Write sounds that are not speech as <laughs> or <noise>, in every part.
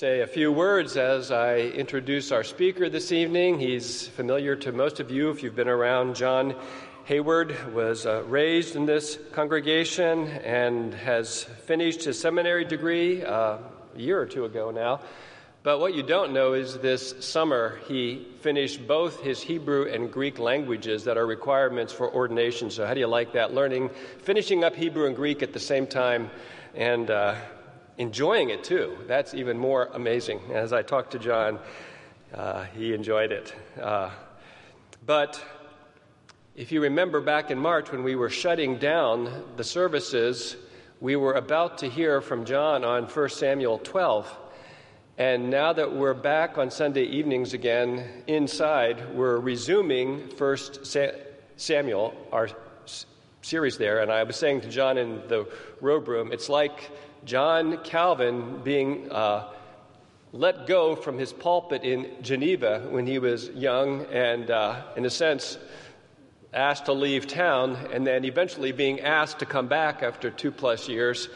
Say a few words as I introduce our speaker this evening. He's familiar to most of you if you've been around John Hayward was uh, raised in this congregation and has finished his seminary degree uh, a year or two ago now. But what you don't know is this summer he finished both his Hebrew and Greek languages that are requirements for ordination. So, how do you like that? Learning, finishing up Hebrew and Greek at the same time and uh, enjoying it too. That's even more amazing. As I talked to John, uh, he enjoyed it. Uh, but if you remember back in March when we were shutting down the services, we were about to hear from John on 1 Samuel 12. And now that we're back on Sunday evenings again inside, we're resuming 1 Samuel, our series there. And I was saying to John in the robe room, it's like John Calvin being uh, let go from his pulpit in Geneva when he was young and, uh, in a sense, asked to leave town and then eventually being asked to come back after two plus years.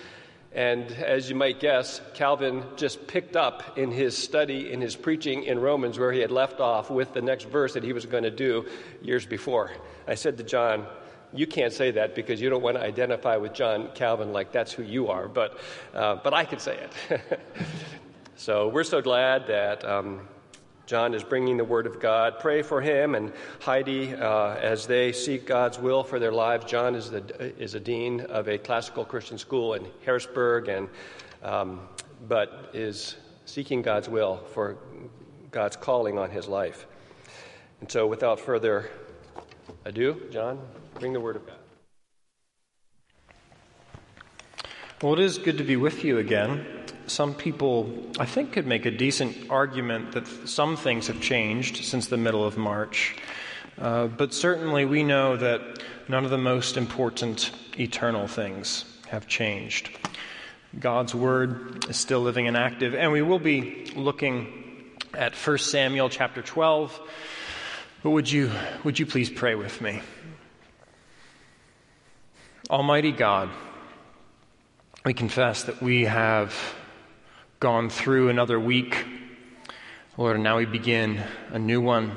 And as you might guess, Calvin just picked up in his study, in his preaching in Romans, where he had left off with the next verse that he was going to do years before. I said to John, You can't say that because you don't want to identify with John Calvin like that's who you are, but, uh, but I can say it. <laughs> so we're so glad that um, John is bringing the Word of God. Pray for him and Heidi uh, as they seek God's will for their lives. John is, the, is a dean of a classical Christian school in Harrisburg, and, um, but is seeking God's will for God's calling on his life. And so, without further ado, John, bring the Word of God. Well, it is good to be with you again some people, I think, could make a decent argument that some things have changed since the middle of March. Uh, but certainly we know that none of the most important eternal things have changed. God's word is still living and active, and we will be looking at 1 Samuel chapter 12. But would you, would you please pray with me? Almighty God, we confess that we have gone through another week. Lord, and now we begin a new one.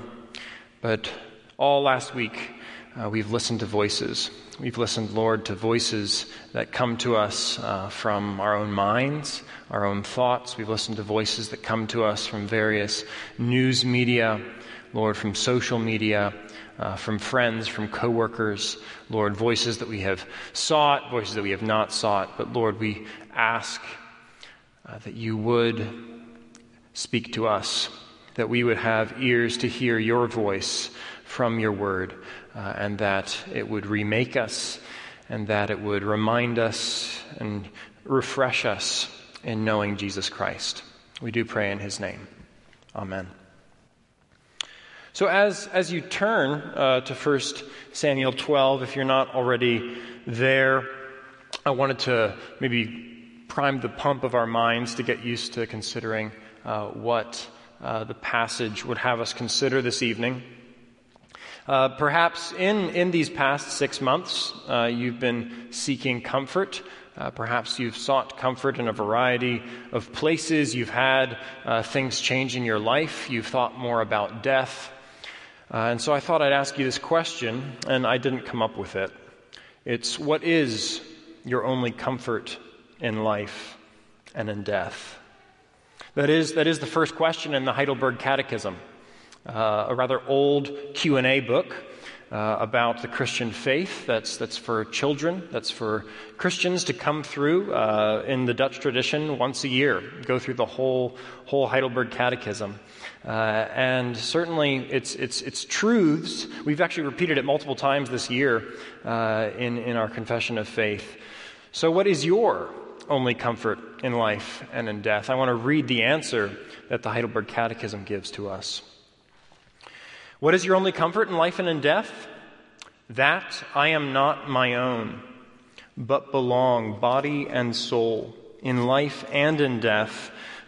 But all last week, uh, we've listened to voices. We've listened, Lord, to voices that come to us uh, from our own minds, our own thoughts. We've listened to voices that come to us from various news media, Lord, from social media, uh, from friends, from coworkers, Lord, voices that we have sought, voices that we have not sought. But Lord, we ask uh, that you would speak to us, that we would have ears to hear your voice from your word, uh, and that it would remake us, and that it would remind us and refresh us in knowing Jesus Christ. We do pray in his name. Amen. So, as, as you turn uh, to 1 Samuel 12, if you're not already there, I wanted to maybe prime the pump of our minds to get used to considering uh, what uh, the passage would have us consider this evening. Uh, perhaps in, in these past six months, uh, you've been seeking comfort. Uh, perhaps you've sought comfort in a variety of places. You've had uh, things change in your life. You've thought more about death. And so I thought I'd ask you this question, and I didn't come up with it. It's what is your only comfort in life and in death? That is, that is the first question in the Heidelberg Catechism, uh, a rather old Q&A book uh, about the Christian faith. That's, that's for children. That's for Christians to come through uh, in the Dutch tradition once a year, go through the whole, whole Heidelberg Catechism. Uh, and certainly its, its, its truths, we've actually repeated it multiple times this year uh, in, in our confession of faith. So, what is your only comfort in life and in death? I want to read the answer that the Heidelberg Catechism gives to us. What is your only comfort in life and in death? That I am not my own, but belong, body and soul, in life and in death,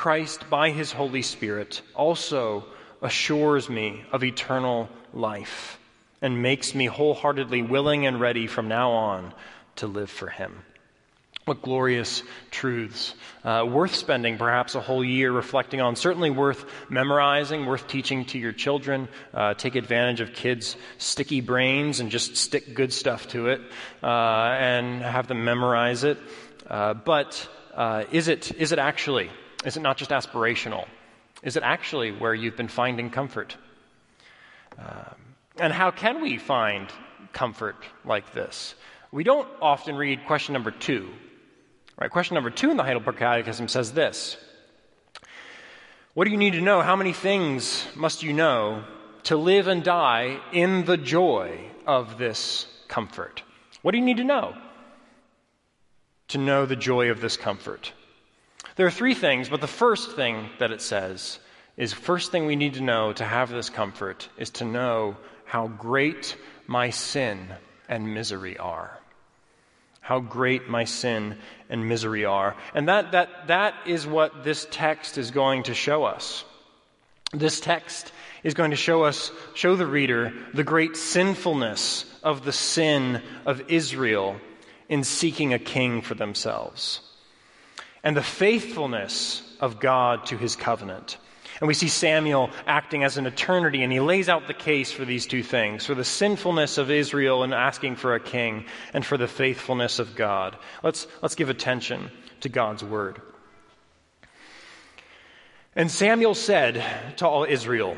Christ, by his Holy Spirit, also assures me of eternal life and makes me wholeheartedly willing and ready from now on to live for him. What glorious truths. Uh, worth spending perhaps a whole year reflecting on. Certainly worth memorizing, worth teaching to your children. Uh, take advantage of kids' sticky brains and just stick good stuff to it uh, and have them memorize it. Uh, but uh, is, it, is it actually? Is it not just aspirational? Is it actually where you've been finding comfort? Um, and how can we find comfort like this? We don't often read question number two Right, question number two in the Heidelberg Catechism says this What do you need to know? How many things must you know to live and die in the joy of this comfort? What do you need to know to know the joy of this comfort? There are three things, but the first thing that it says is first thing we need to know to have this comfort is to know how great my sin and misery are how great my sin and misery are. And that, that, that is what this text is going to show us. This text is going to show us, show the reader, the great sinfulness of the sin of Israel in seeking a king for themselves, and the faithfulness of God to his covenant. And we see Samuel acting as an eternity, and he lays out the case for these two things for the sinfulness of Israel and asking for a king, and for the faithfulness of God. Let's, let's give attention to God's word. And Samuel said to all Israel,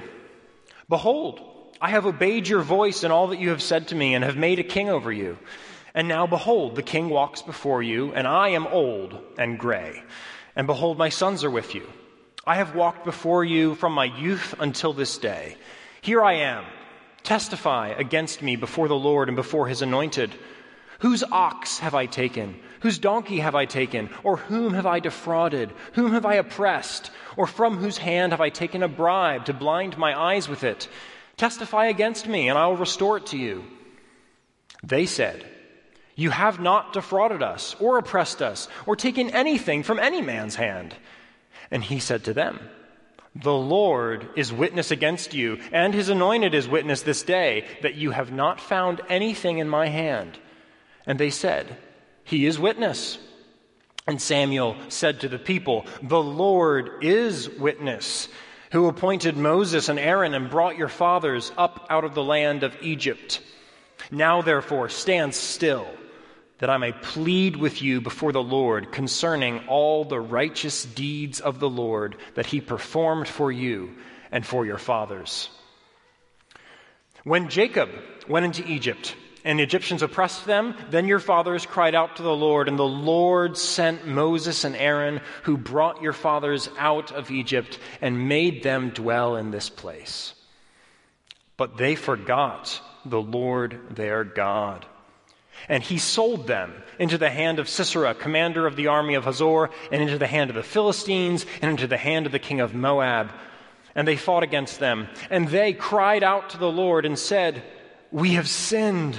Behold, I have obeyed your voice in all that you have said to me, and have made a king over you. And now, behold, the king walks before you, and I am old and gray. And behold, my sons are with you. I have walked before you from my youth until this day. Here I am. Testify against me before the Lord and before his anointed. Whose ox have I taken? Whose donkey have I taken? Or whom have I defrauded? Whom have I oppressed? Or from whose hand have I taken a bribe to blind my eyes with it? Testify against me, and I will restore it to you. They said, You have not defrauded us, or oppressed us, or taken anything from any man's hand. And he said to them, The Lord is witness against you, and his anointed is witness this day, that you have not found anything in my hand. And they said, He is witness. And Samuel said to the people, The Lord is witness, who appointed Moses and Aaron and brought your fathers up out of the land of Egypt. Now, therefore, stand still that I may plead with you before the Lord concerning all the righteous deeds of the Lord that he performed for you and for your fathers. When Jacob went into Egypt, and the Egyptians oppressed them, then your fathers cried out to the Lord, and the Lord sent Moses and Aaron, who brought your fathers out of Egypt and made them dwell in this place. But they forgot the Lord their God and he sold them into the hand of Sisera, commander of the army of Hazor, and into the hand of the Philistines, and into the hand of the king of Moab. And they fought against them. And they cried out to the Lord and said, We have sinned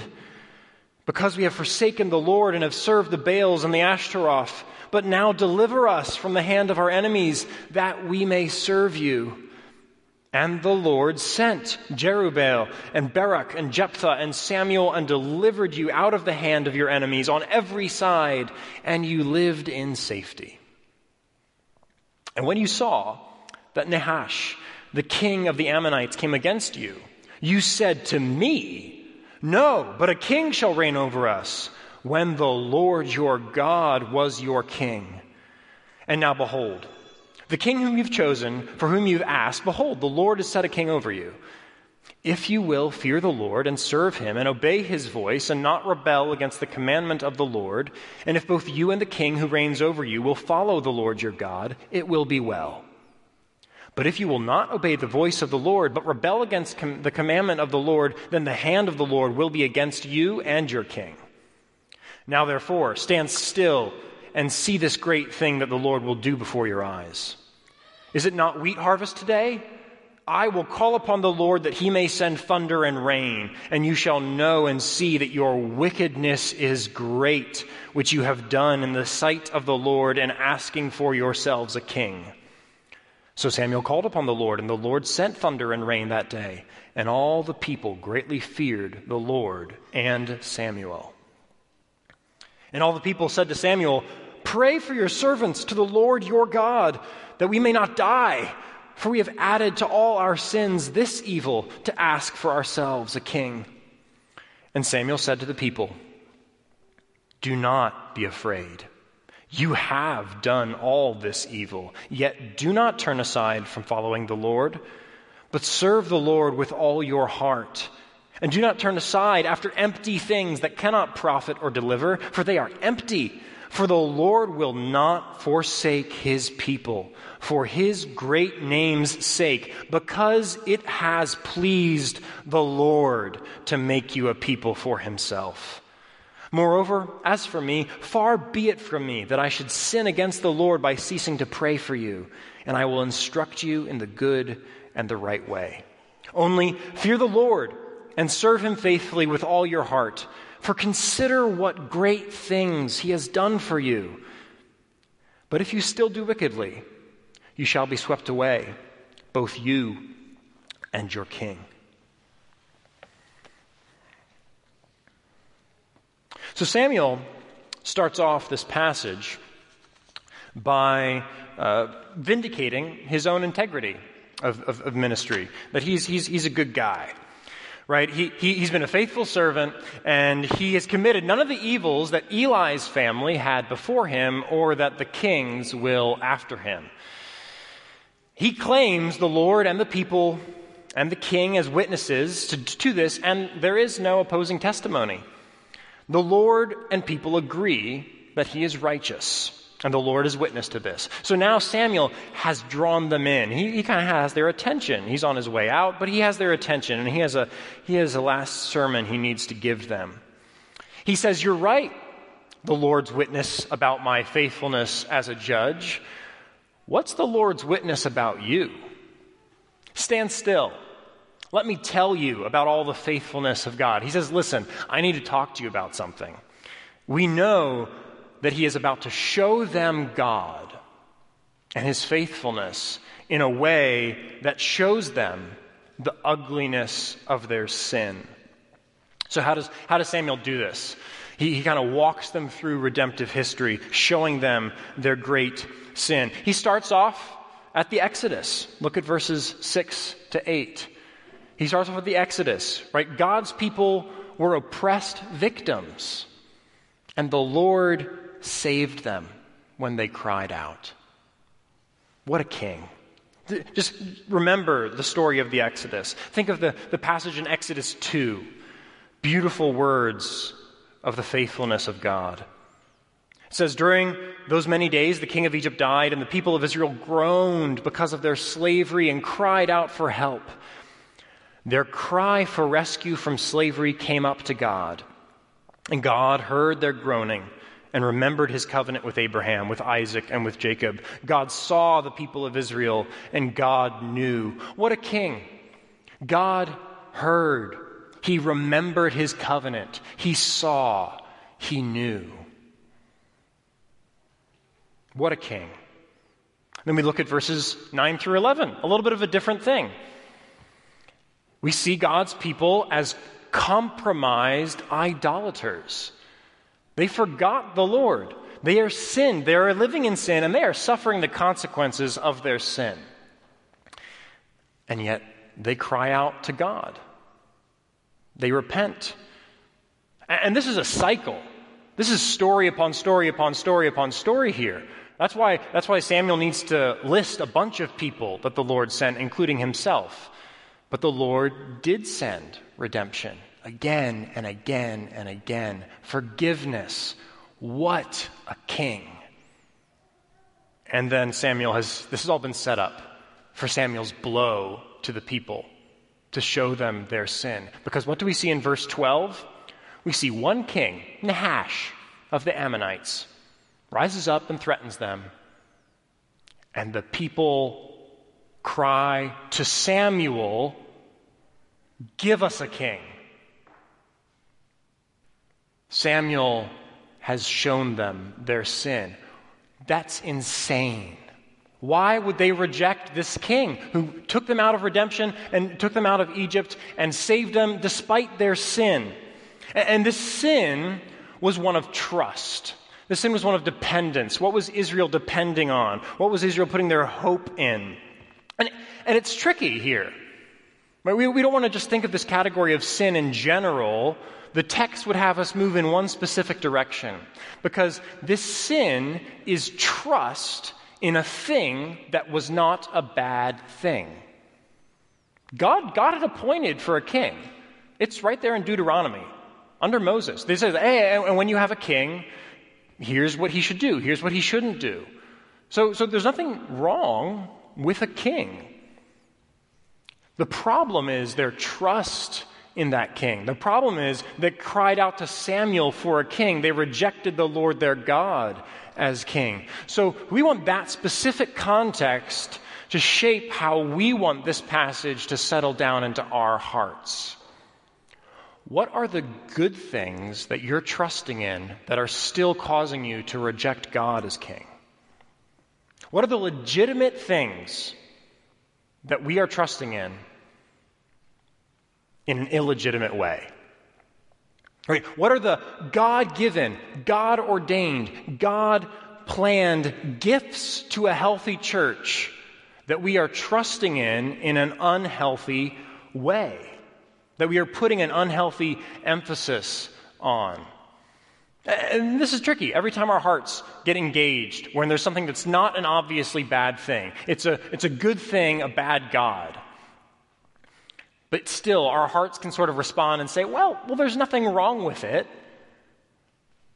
because we have forsaken the Lord and have served the Baals and the Ashtaroth. But now deliver us from the hand of our enemies, that we may serve you. And the Lord sent Jerubbaal and Barak and Jephthah and Samuel and delivered you out of the hand of your enemies on every side, and you lived in safety. And when you saw that Nahash, the king of the Ammonites, came against you, you said to me, No, but a king shall reign over us, when the Lord your God was your king. And now behold, the king whom you've chosen, for whom you've asked, behold, the Lord has set a king over you. If you will fear the Lord and serve him and obey his voice and not rebel against the commandment of the Lord, and if both you and the king who reigns over you will follow the Lord your God, it will be well. But if you will not obey the voice of the Lord, but rebel against com- the commandment of the Lord, then the hand of the Lord will be against you and your king. Now, therefore, stand still and see this great thing that the Lord will do before your eyes. Is it not wheat harvest today? I will call upon the Lord that he may send thunder and rain, and you shall know and see that your wickedness is great, which you have done in the sight of the Lord, and asking for yourselves a king. So Samuel called upon the Lord, and the Lord sent thunder and rain that day, and all the people greatly feared the Lord and Samuel. And all the people said to Samuel, Pray for your servants to the Lord your God, that we may not die. For we have added to all our sins this evil to ask for ourselves a king. And Samuel said to the people, Do not be afraid. You have done all this evil, yet do not turn aside from following the Lord, but serve the Lord with all your heart. And do not turn aside after empty things that cannot profit or deliver, for they are empty. For the Lord will not forsake his people for his great name's sake, because it has pleased the Lord to make you a people for himself. Moreover, as for me, far be it from me that I should sin against the Lord by ceasing to pray for you, and I will instruct you in the good and the right way. Only fear the Lord and serve him faithfully with all your heart for consider what great things he has done for you. But if you still do wickedly, you shall be swept away, both you and your king. So Samuel starts off this passage by uh, vindicating his own integrity of, of, of ministry, that he's, he's, he's a good guy right? He, he, has been a faithful servant and he has committed none of the evils that Eli's family had before him or that the kings will after him. He claims the Lord and the people and the king as witnesses to, to this, and there is no opposing testimony. The Lord and people agree that he is righteous. And the Lord is witness to this. So now Samuel has drawn them in. He, he kind of has their attention. He's on his way out, but he has their attention, and he has, a, he has a last sermon he needs to give them. He says, You're right, the Lord's witness about my faithfulness as a judge. What's the Lord's witness about you? Stand still. Let me tell you about all the faithfulness of God. He says, Listen, I need to talk to you about something. We know that he is about to show them God and his faithfulness in a way that shows them the ugliness of their sin. So, how does, how does Samuel do this? He, he kind of walks them through redemptive history, showing them their great sin. He starts off at the Exodus. Look at verses 6 to 8. He starts off with the Exodus, right? God's people were oppressed victims, and the Lord saved them when they cried out. What a king. Just remember the story of the Exodus. Think of the, the passage in Exodus 2. Beautiful words of the faithfulness of God. It says, During those many days, the king of Egypt died, and the people of Israel groaned because of their slavery and cried out for help. Their cry for rescue from slavery came up to God, and God heard their groaning and remembered his covenant with Abraham, with Isaac, and with Jacob. God saw the people of Israel, and God knew. What a king! God heard. He remembered his covenant. He saw. He knew. What a king. Then we look at verses 9 through 11, a little bit of a different thing. We see God's people as compromised idolaters. They forgot the Lord. They are sinned. They are living in sin, and they are suffering the consequences of their sin. And yet, they cry out to God. They repent. And this is a cycle. This is story upon story upon story upon story here. That's why, that's why Samuel needs to list a bunch of people that the Lord sent, including himself. But the Lord did send redemption again and again and again. Forgiveness. What a king. And then Samuel has, this has all been set up for Samuel's blow to the people to show them their sin. Because what do we see in verse 12? We see one king, Nahash of the Ammonites, rises up and threatens them. And the people cry to Samuel, Give us a king. Samuel has shown them their sin. That's insane. Why would they reject this king who took them out of redemption and took them out of Egypt and saved them despite their sin? And this sin was one of trust. This sin was one of dependence. What was Israel depending on? What was Israel putting their hope in? And, and it's tricky here. We, we don't want to just think of this category of sin in general. The text would have us move in one specific direction because this sin is trust in a thing that was not a bad thing. God, got it appointed for a king. It's right there in Deuteronomy under Moses. They say, hey, and when you have a king, here's what he should do, here's what he shouldn't do. So, so there's nothing wrong with a king. The problem is their trust in that king. The problem is they cried out to Samuel for a king. They rejected the Lord their God as king. So we want that specific context to shape how we want this passage to settle down into our hearts. What are the good things that you're trusting in that are still causing you to reject God as king? What are the legitimate things that we are trusting in in an illegitimate way? Right? What are the God given, God ordained, God planned gifts to a healthy church that we are trusting in in an unhealthy way? That we are putting an unhealthy emphasis on? And this is tricky. Every time our hearts get engaged when there's something that's not an obviously bad thing, it's a, it's a good thing, a bad God. But still, our hearts can sort of respond and say, well, well, there's nothing wrong with it.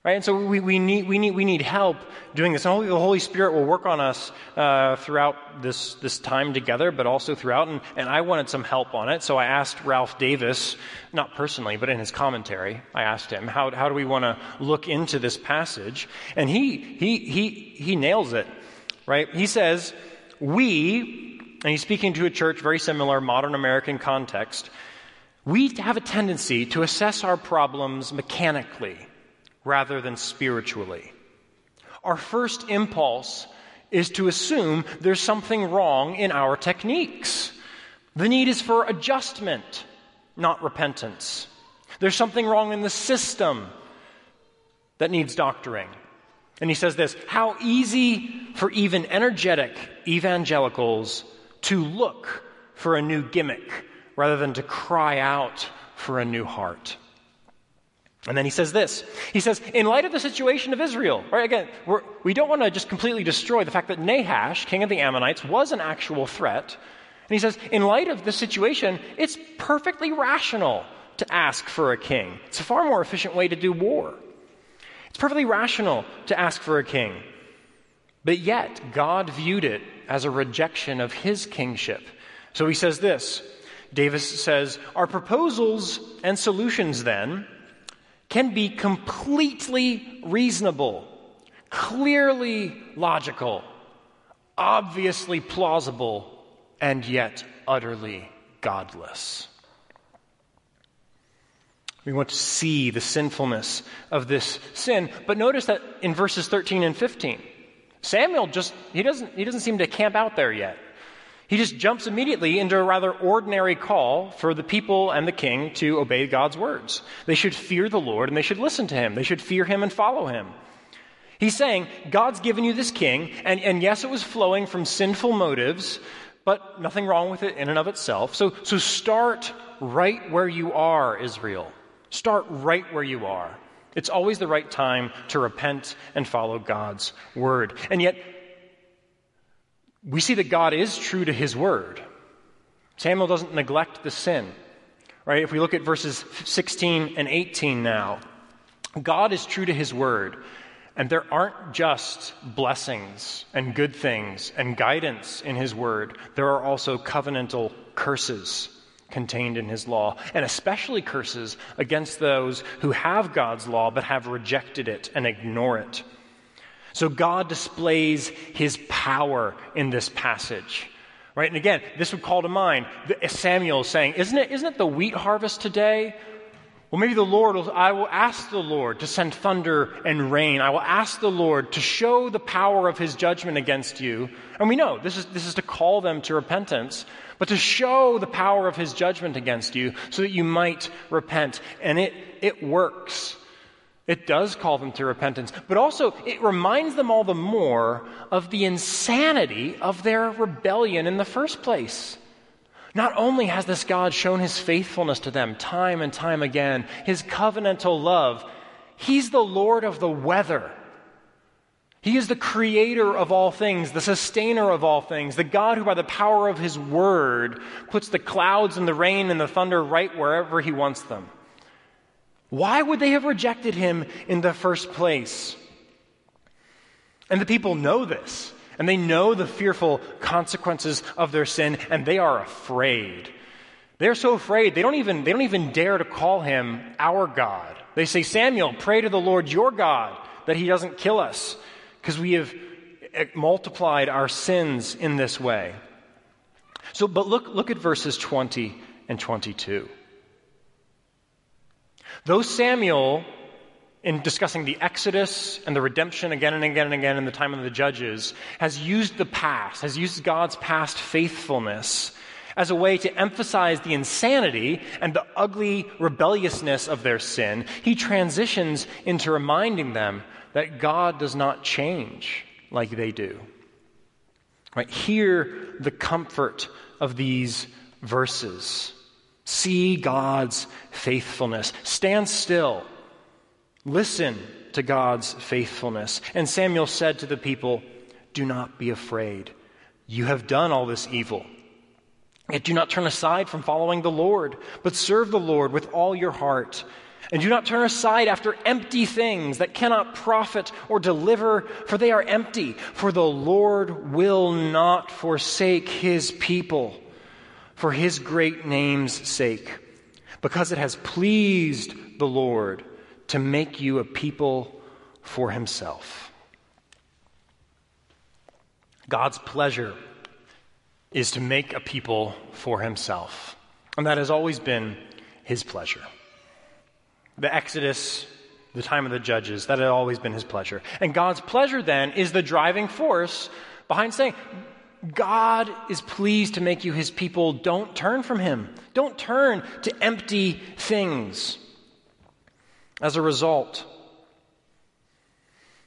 Right? And so we, we, need, we, need, we need help doing this. And the Holy Spirit will work on us uh, throughout this, this time together, but also throughout. And, and I wanted some help on it. So I asked Ralph Davis, not personally, but in his commentary, I asked him, how, how do we want to look into this passage? And he, he, he, he nails it. Right? He says, We, and he's speaking to a church very similar, modern American context, we have a tendency to assess our problems mechanically rather than spiritually. Our first impulse is to assume there's something wrong in our techniques. The need is for adjustment, not repentance. There's something wrong in the system that needs doctoring. And he says this How easy for even energetic evangelicals to look for a new gimmick rather than to cry out for a new heart. And then he says this. He says, in light of the situation of Israel, right? Again, we're, we do not want to just completely destroy the fact that Nahash, king of the Ammonites, was an actual threat. And he says, in light of this situation, it's perfectly rational to ask for a king. It's a far more efficient way to do war. It's perfectly rational to ask for a king. But yet, God viewed it as a rejection of his kingship. So he says this Davis says, Our proposals and solutions then can be completely reasonable, clearly logical, obviously plausible, and yet utterly godless. We want to see the sinfulness of this sin. But notice that in verses 13 and 15, Samuel just, he doesn't, he doesn't seem to camp out there yet. He just jumps immediately into a rather ordinary call for the people and the king to obey God's words. They should fear the Lord and they should listen to him. They should fear him and follow him. He's saying, God's given you this king, and, and yes, it was flowing from sinful motives, but nothing wrong with it in and of itself. So, so start right where you are, Israel. Start right where you are. It's always the right time to repent and follow God's word. And yet, we see that God is true to his word. Samuel doesn't neglect the sin. Right? If we look at verses 16 and 18 now, God is true to his word. And there aren't just blessings and good things and guidance in his word. There are also covenantal curses contained in his law, and especially curses against those who have God's law but have rejected it and ignore it. So God displays his power in this passage. Right? And again, this would call to mind Samuel saying, Isn't it, isn't it the wheat harvest today? Well, maybe the Lord, will, I will ask the Lord to send thunder and rain. I will ask the Lord to show the power of his judgment against you. And we know this is, this is to call them to repentance, but to show the power of his judgment against you so that you might repent. And it, it works. It does call them to repentance, but also it reminds them all the more of the insanity of their rebellion in the first place. Not only has this God shown his faithfulness to them time and time again, his covenantal love, he's the Lord of the weather. He is the creator of all things, the sustainer of all things, the God who, by the power of his word, puts the clouds and the rain and the thunder right wherever he wants them. Why would they have rejected him in the first place? And the people know this. And they know the fearful consequences of their sin, and they are afraid. They're so afraid, they don't even, they don't even dare to call him our God. They say, Samuel, pray to the Lord your God that he doesn't kill us, because we have eh, multiplied our sins in this way. So, but look, look at verses 20 and 22. Though Samuel in discussing the Exodus and the redemption again and again and again in the time of the judges, has used the past, has used God's past faithfulness as a way to emphasize the insanity and the ugly rebelliousness of their sin. He transitions into reminding them that God does not change like they do. Right? Hear the comfort of these verses. See God's faithfulness. Stand still Listen to God's faithfulness. And Samuel said to the people, Do not be afraid. You have done all this evil. Yet do not turn aside from following the Lord, but serve the Lord with all your heart. And do not turn aside after empty things that cannot profit or deliver, for they are empty. For the Lord will not forsake his people for his great name's sake, because it has pleased the Lord to make you a people for himself. God's pleasure is to make a people for himself. And that has always been his pleasure. The Exodus, the time of the judges, that had always been his pleasure. And God's pleasure then is the driving force behind saying, God is pleased to make you his people. Don't turn from him. Don't turn to empty things. As a result,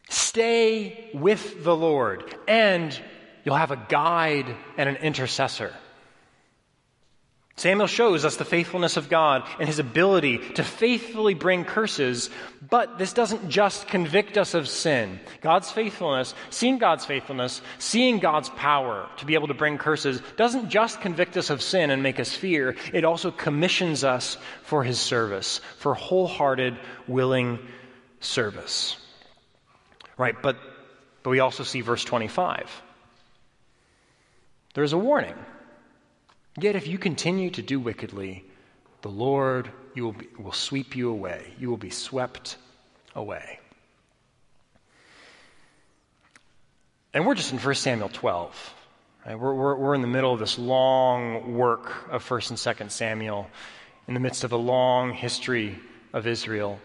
stay with the Lord, and you'll have a guide and an intercessor. Samuel shows us the faithfulness of God and his ability to faithfully bring curses, but this doesn't just convict us of sin. God's faithfulness, seeing God's faithfulness, seeing God's power to be able to bring curses, doesn't just convict us of sin and make us fear, it also commissions us for his service, for wholehearted, willing service. Right, but, but we also see verse 25. There's a warning. Yet if you continue to do wickedly, the Lord you will, be, will sweep you away. You will be swept away. And we're just in 1 Samuel 12. Right? We're, we're, we're in the middle of this long work of 1st and 2nd Samuel, in the midst of a long history of Israel.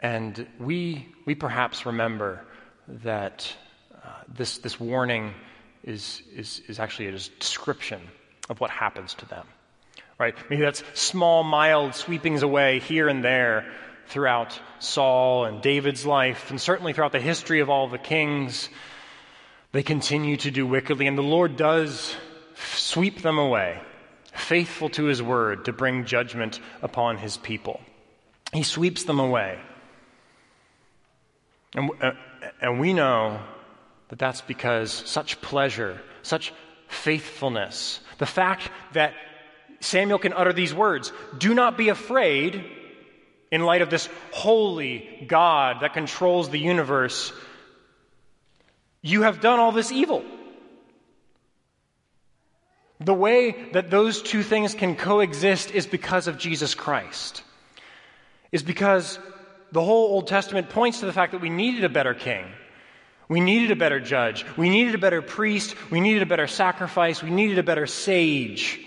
And we, we perhaps remember that uh, this, this warning is, is, is actually a description of what happens to them. Right? Maybe that's small, mild sweepings away here and there throughout Saul and David's life, and certainly throughout the history of all the kings. They continue to do wickedly, and the Lord does sweep them away, faithful to his word to bring judgment upon his people. He sweeps them away. And, uh, and we know that that's because such pleasure, such faithfulness, The fact that Samuel can utter these words do not be afraid in light of this holy God that controls the universe. You have done all this evil. The way that those two things can coexist is because of Jesus Christ. Is because the whole Old Testament points to the fact that we needed a better king. We needed a better judge. We needed a better priest. We needed a better sacrifice. We needed a better sage.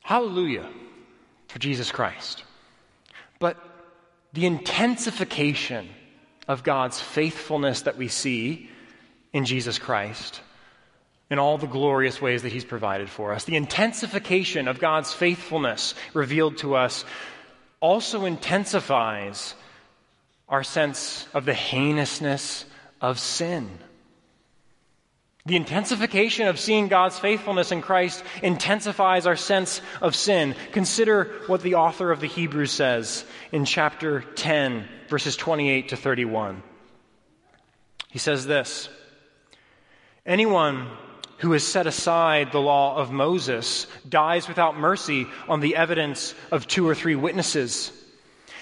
Hallelujah for Jesus Christ. But the intensification of God's faithfulness that we see in Jesus Christ in all the glorious ways that He's provided for us. The intensification of God's faithfulness revealed to us also intensifies our sense of the heinousness of sin. The intensification of seeing God's faithfulness in Christ intensifies our sense of sin. Consider what the author of the Hebrews says in chapter 10, verses 28 to 31. He says this Anyone who has set aside the law of Moses dies without mercy on the evidence of two or three witnesses.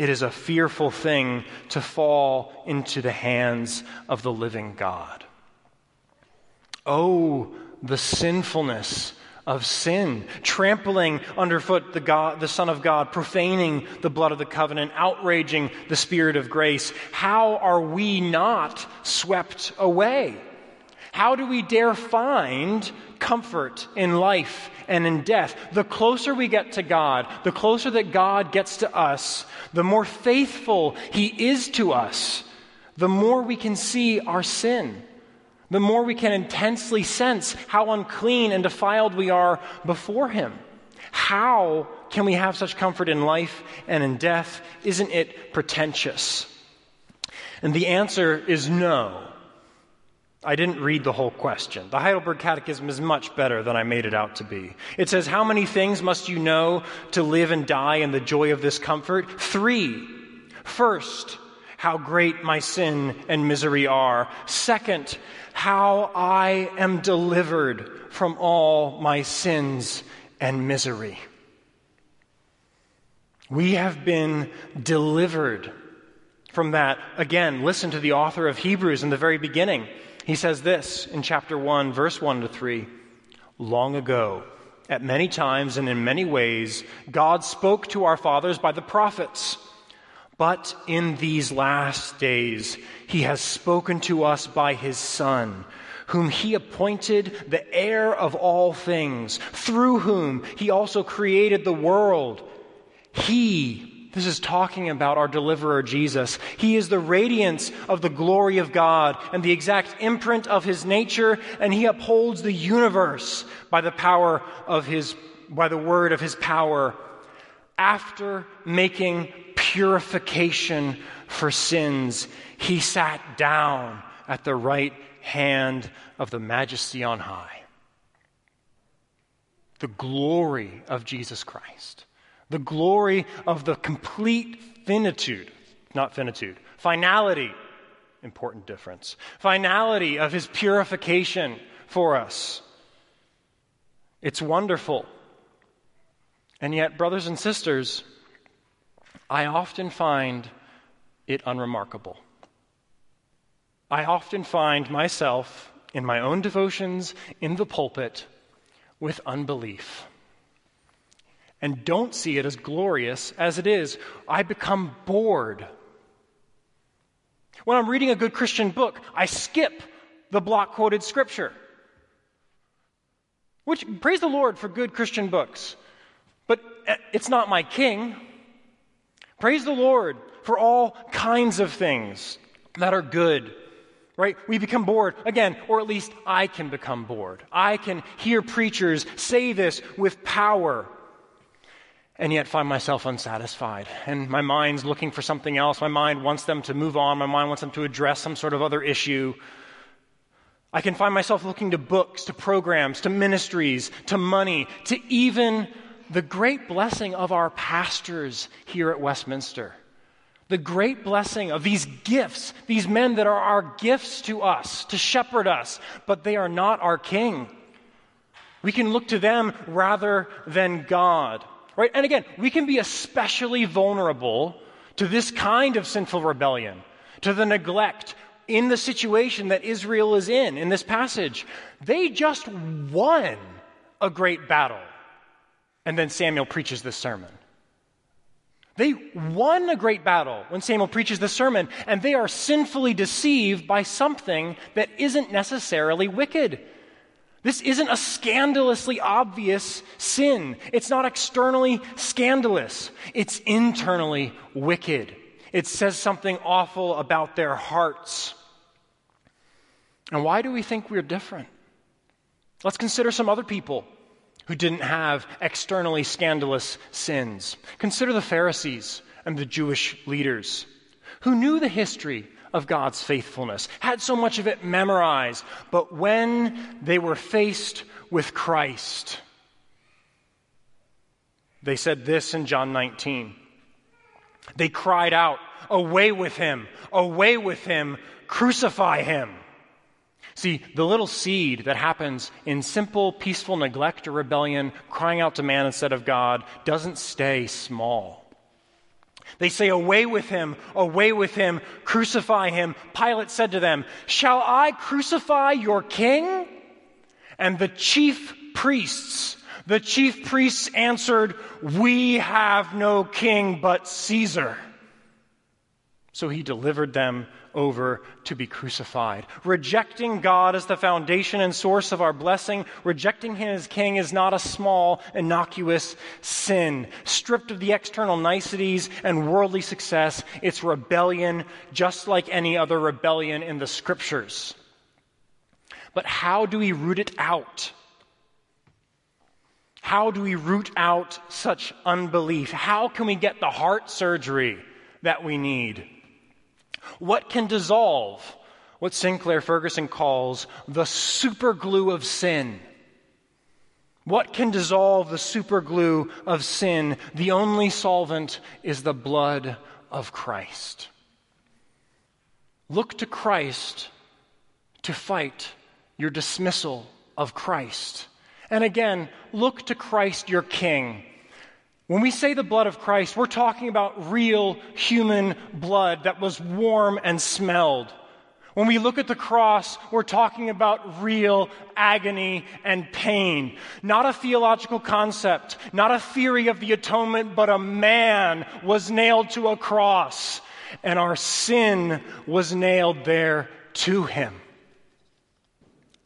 It is a fearful thing to fall into the hands of the living God. Oh, the sinfulness of sin, trampling underfoot the, God, the Son of God, profaning the blood of the covenant, outraging the Spirit of grace. How are we not swept away? How do we dare find comfort in life and in death? The closer we get to God, the closer that God gets to us, the more faithful He is to us, the more we can see our sin, the more we can intensely sense how unclean and defiled we are before Him. How can we have such comfort in life and in death? Isn't it pretentious? And the answer is no. I didn't read the whole question. The Heidelberg Catechism is much better than I made it out to be. It says, How many things must you know to live and die in the joy of this comfort? Three. First, how great my sin and misery are. Second, how I am delivered from all my sins and misery. We have been delivered from that. Again, listen to the author of Hebrews in the very beginning. He says this in chapter 1, verse 1 to 3 Long ago, at many times and in many ways, God spoke to our fathers by the prophets. But in these last days, he has spoken to us by his Son, whom he appointed the heir of all things, through whom he also created the world. He this is talking about our deliverer, Jesus. He is the radiance of the glory of God and the exact imprint of his nature, and he upholds the universe by the power of his, by the word of his power. After making purification for sins, he sat down at the right hand of the majesty on high. The glory of Jesus Christ the glory of the complete finitude, not finitude, finality, important difference, finality of his purification for us. It's wonderful. And yet, brothers and sisters, I often find it unremarkable. I often find myself in my own devotions in the pulpit with unbelief and don't see it as glorious as it is. I become bored. When I'm reading a good Christian book, I skip the block quoted scripture. Which, praise the Lord for good Christian books, but eh, it's not my king. Praise the Lord for all kinds of things that are good right? We become bored again, or at least I can become bored. I can hear preachers say this with power and yet find myself unsatisfied. And my mind's looking for something else. My mind wants them to move on. My mind wants them to address some sort of other issue. I can find myself looking to books, to programs, to ministries, to money, to even the great blessing of our pastors here at Westminster. The great blessing of these gifts, these men that are our gifts to us, to shepherd us, but they are not our king. We can look to them rather than God. Right? And again, we can be especially vulnerable to this kind of sinful rebellion, to the neglect in the situation that Israel is in in this passage. They just won a great battle. And then Samuel preaches this sermon. They won a great battle when Samuel preaches this sermon, and they are sinfully deceived by something that isn't necessarily wicked. This isn't a scandalously obvious sin. It's not externally scandalous. It's internally wicked. It says something awful about their hearts. And why do we think we're different? Let's consider some other people who didn't have externally scandalous sins. Consider the Pharisees and the Jewish leaders who knew the history of God's faithfulness, had so much of it memorized, but when they were faced with Christ, they said this in John 19. They cried out, Away with him! Away with him! Crucify him! See, the little seed that happens in simple, peaceful neglect or rebellion, crying out to man instead of God, doesn't stay small. They say, Away with him, away with him, crucify him. Pilate said to them, Shall I crucify your king? And the chief priests, the chief priests answered, We have no king but Caesar. So he delivered them over to be crucified. Rejecting God as the foundation and source of our blessing, rejecting Him as King is not a small, innocuous sin. Stripped of the external niceties and worldly success, it's rebellion just like any other rebellion in the Scriptures. But how do we root it out? How do we root out such unbelief? How can we get the heart surgery that we need? What can dissolve what Sinclair Ferguson calls the superglue of sin? What can dissolve the superglue of sin? The only solvent is the blood of Christ. Look to Christ to fight your dismissal of Christ. And again, look to Christ your King when we say the blood of Christ, we're talking about real human blood that was warm and smelled. When we look at the cross, we're talking about real agony and pain. Not a theological concept, not a theory of the atonement, but a man was nailed to a cross, and our sin was nailed there to him.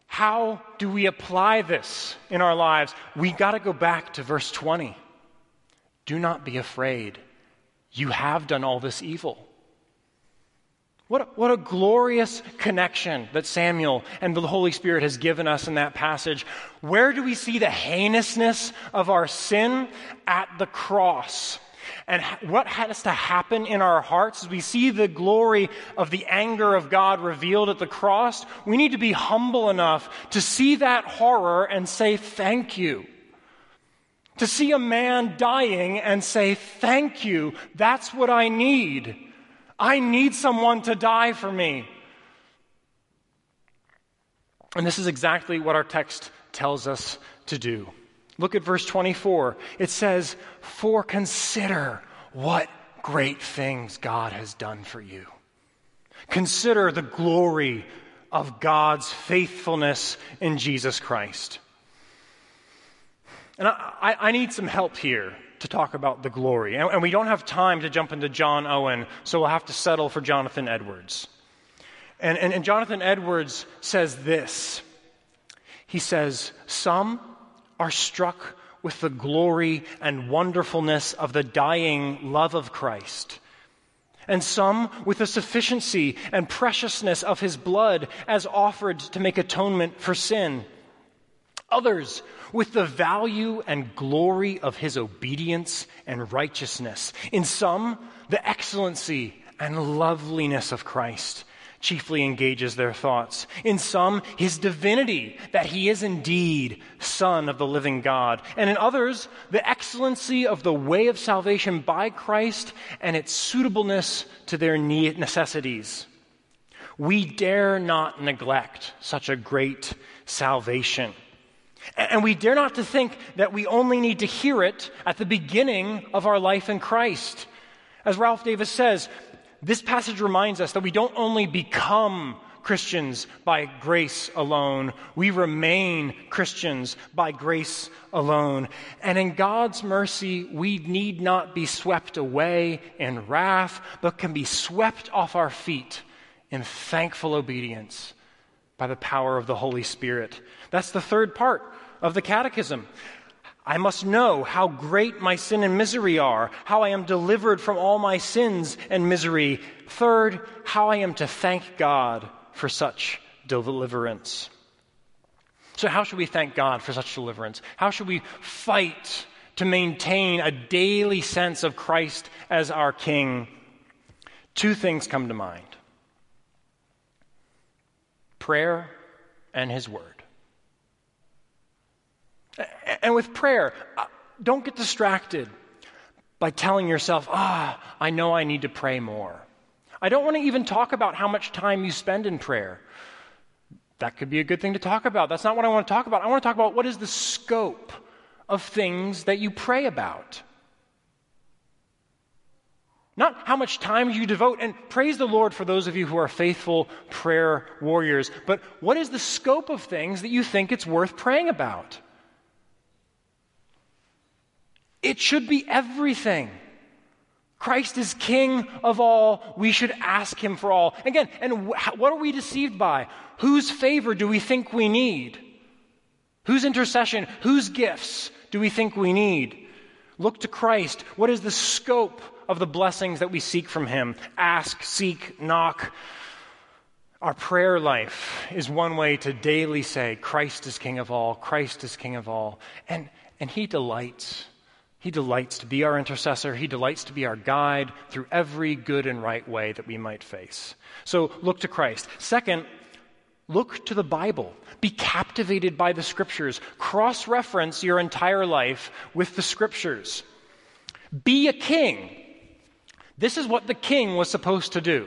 How do we apply this in our lives? We got to go back to verse 20. Do not be afraid. You have done all this evil. What a, what a glorious connection that Samuel and the Holy Spirit has given us in that passage. Where do we see the heinousness of our sin? At the cross. And what has to happen in our hearts as we see the glory of the anger of God revealed at the cross? We need to be humble enough to see that horror and say, Thank you. To see a man dying and say, Thank you, that's what I need. I need someone to die for me. And this is exactly what our text tells us to do. Look at verse 24. It says, For consider what great things God has done for you. Consider the glory of God's faithfulness in Jesus Christ. And I, I, need some help here to talk about the glory. And, and we don't have time to jump into John Owen, so we'll have to settle for Jonathan Edwards. And, and, and Jonathan Edwards says this He says, Some are struck with the glory and wonderfulness of the dying love of Christ and some with the sufficiency and preciousness of his blood as offered to make atonement for sin. Others with the value and glory of his obedience and righteousness. In some, the excellency and loveliness of Christ chiefly engages their thoughts. In some, his divinity, that he is indeed Son of the living God. And in others, the excellency of the way of salvation by Christ and its suitableness to their necessities. We dare not neglect such a great salvation. And we dare not to think that we only need to hear it at the beginning of our life in Christ. As Ralph Davis says, this passage reminds us that we don't only become Christians by grace alone, we remain Christians by grace alone. And in God's mercy, we need not be swept away in wrath, but can be swept off our feet in thankful obedience by the power of the Holy Spirit. That's the third part of the catechism. I must know how great my sin and misery are, how I am delivered from all my sins and misery. Third, how I am to thank God for such deliverance. So, how should we thank God for such deliverance? How should we fight to maintain a daily sense of Christ as our King? Two things come to mind prayer and His Word. And with prayer, uh, don't get distracted by telling yourself, ah, I know I need to pray more. I don't want to even talk about how much time you spend in prayer. That could be a good thing to talk about. That's not what I want to talk about. I want to talk about what is the scope of things that you pray about. Not how much time you devote, and praise the Lord for those of you who are faithful prayer warriors, but what is the scope of things that you think it's worth praying about? It should be everything. Christ is King of all. We should ask Him for all. Again, and what are we deceived by? Whose favor do we think we need? Whose intercession, whose gifts do we think we need? Look to Christ. What is the scope of the blessings that we seek from Him? Ask, seek, knock. Our prayer life is one way to daily say, Christ is King of all, Christ is King of all. And, and He delights he delights to be our intercessor. He delights to be our guide through every good and right way that we might face. So look to Christ. Second, look to the Bible. Be captivated by the scriptures. Cross reference your entire life with the scriptures. Be a king. This is what the king was supposed to do.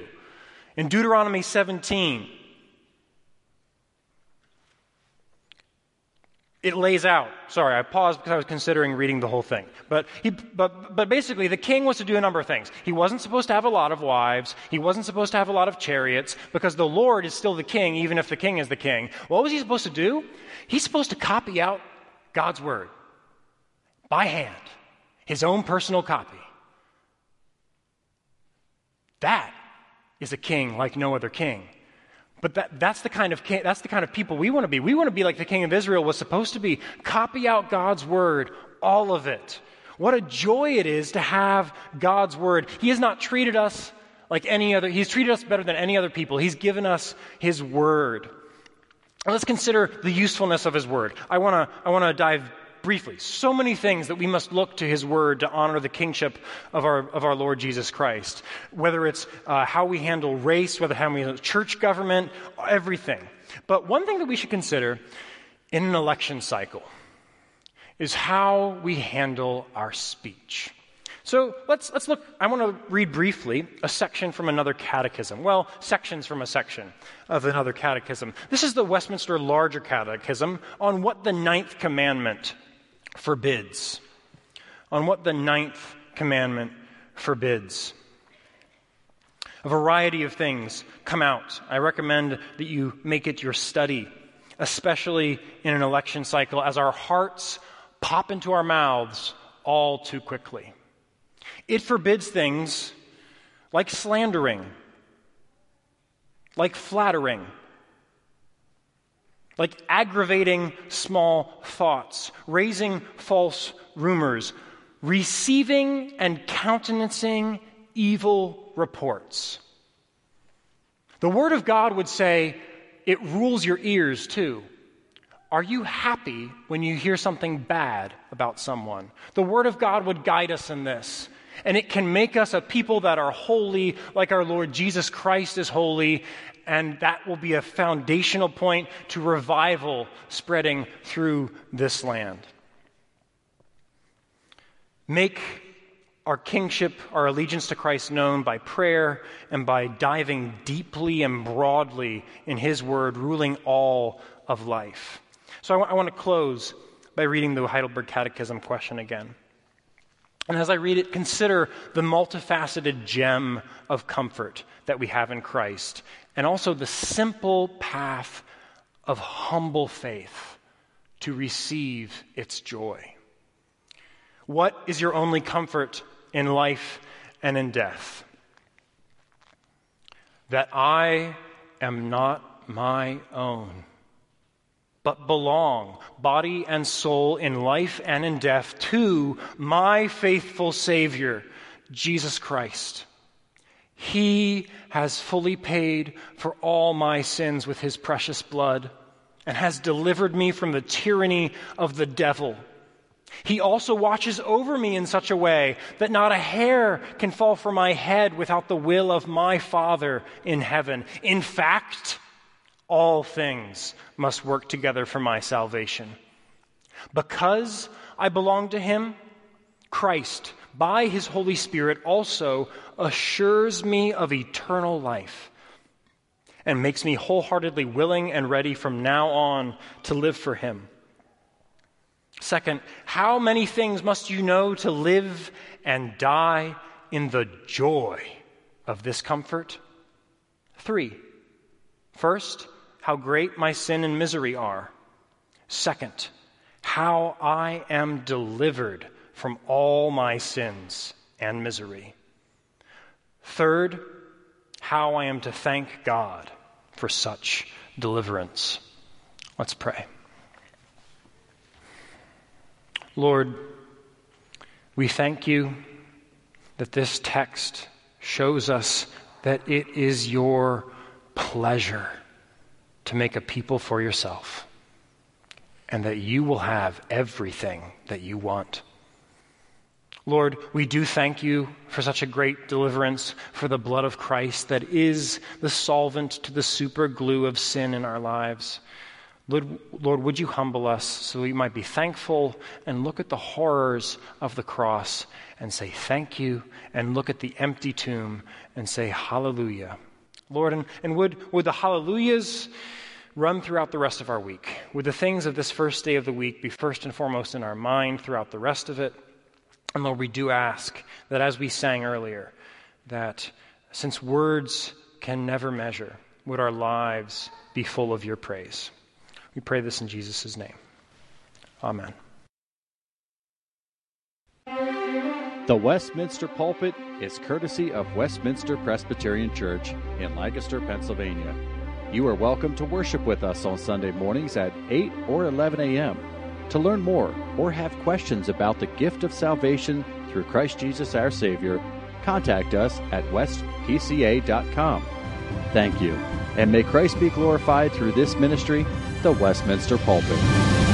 In Deuteronomy 17, it lays out. Sorry, I paused because I was considering reading the whole thing. But, he, but, but basically, the king was to do a number of things. He wasn't supposed to have a lot of wives. He wasn't supposed to have a lot of chariots because the Lord is still the king, even if the king is the king. What was he supposed to do? He's supposed to copy out God's word by hand, his own personal copy. That is a king like no other king. But that, that's, the kind of, king, that's the kind of people we want to be. We want to be like the king of Israel was supposed to be. Copy out God's word, all of it. What a joy it is to have God's word. He has not treated us like any other, He's treated us better than any other people. He's given us His word. Let's consider the usefulness of His word. I want to I want to dive briefly. So many things that we must look to his word to honor the kingship of our, of our Lord Jesus Christ. Whether it's uh, how we handle race, whether how we handle church government, everything. But one thing that we should consider in an election cycle is how we handle our speech. So let's, let's look. I want to read briefly a section from another catechism. Well, sections from a section of another catechism. This is the Westminster Larger Catechism on what the ninth commandment forbids, on what the ninth commandment forbids. A variety of things come out. I recommend that you make it your study, especially in an election cycle, as our hearts pop into our mouths all too quickly. It forbids things like slandering, like flattering, like aggravating small thoughts, raising false rumors, receiving and countenancing evil reports. The Word of God would say it rules your ears too. Are you happy when you hear something bad about someone? The Word of God would guide us in this. And it can make us a people that are holy, like our Lord Jesus Christ is holy. And that will be a foundational point to revival spreading through this land. Make our kingship, our allegiance to Christ known by prayer and by diving deeply and broadly in His Word, ruling all of life. So I, w- I want to close by reading the Heidelberg Catechism question again. And as I read it, consider the multifaceted gem of comfort that we have in Christ, and also the simple path of humble faith to receive its joy. What is your only comfort in life and in death? That I am not my own, but belong, body and soul, in life and in death, to my faithful Savior, Jesus Christ. He has fully paid for all my sins with his precious blood and has delivered me from the tyranny of the devil he also watches over me in such a way that not a hair can fall from my head without the will of my Father in heaven. In fact, all things must work together for my salvation. Because I belong to Him, Christ, by His Holy Spirit, also assures me of eternal life and makes me wholeheartedly willing and ready from now on to live for Him. Second, how many things must you know to live and die in the joy of this comfort? Three, first, how great my sin and misery are. Second, how I am delivered from all my sins and misery. Third, how I am to thank God for such deliverance. Let's pray. Lord, we thank you that this text shows us that it is your pleasure to make a people for yourself and that you will have everything that you want. Lord, we do thank you for such a great deliverance, for the blood of Christ that is the solvent to the super glue of sin in our lives. Lord, Lord, would you humble us so we might be thankful and look at the horrors of the cross and say thank you and look at the empty tomb and say hallelujah. Lord, and, and would, would the hallelujahs run throughout the rest of our week? Would the things of this first day of the week be first and foremost in our mind throughout the rest of it? And Lord, we do ask that as we sang earlier, that since words can never measure, would our lives be full of your praise? We pray this in Jesus' name. Amen. The Westminster Pulpit is courtesy of Westminster Presbyterian Church in Lancaster, Pennsylvania. You are welcome to worship with us on Sunday mornings at 8 or 11 a.m. To learn more or have questions about the gift of salvation through Christ Jesus our Savior, contact us at westpca.com. Thank you, and may Christ be glorified through this ministry the Westminster Pulpit.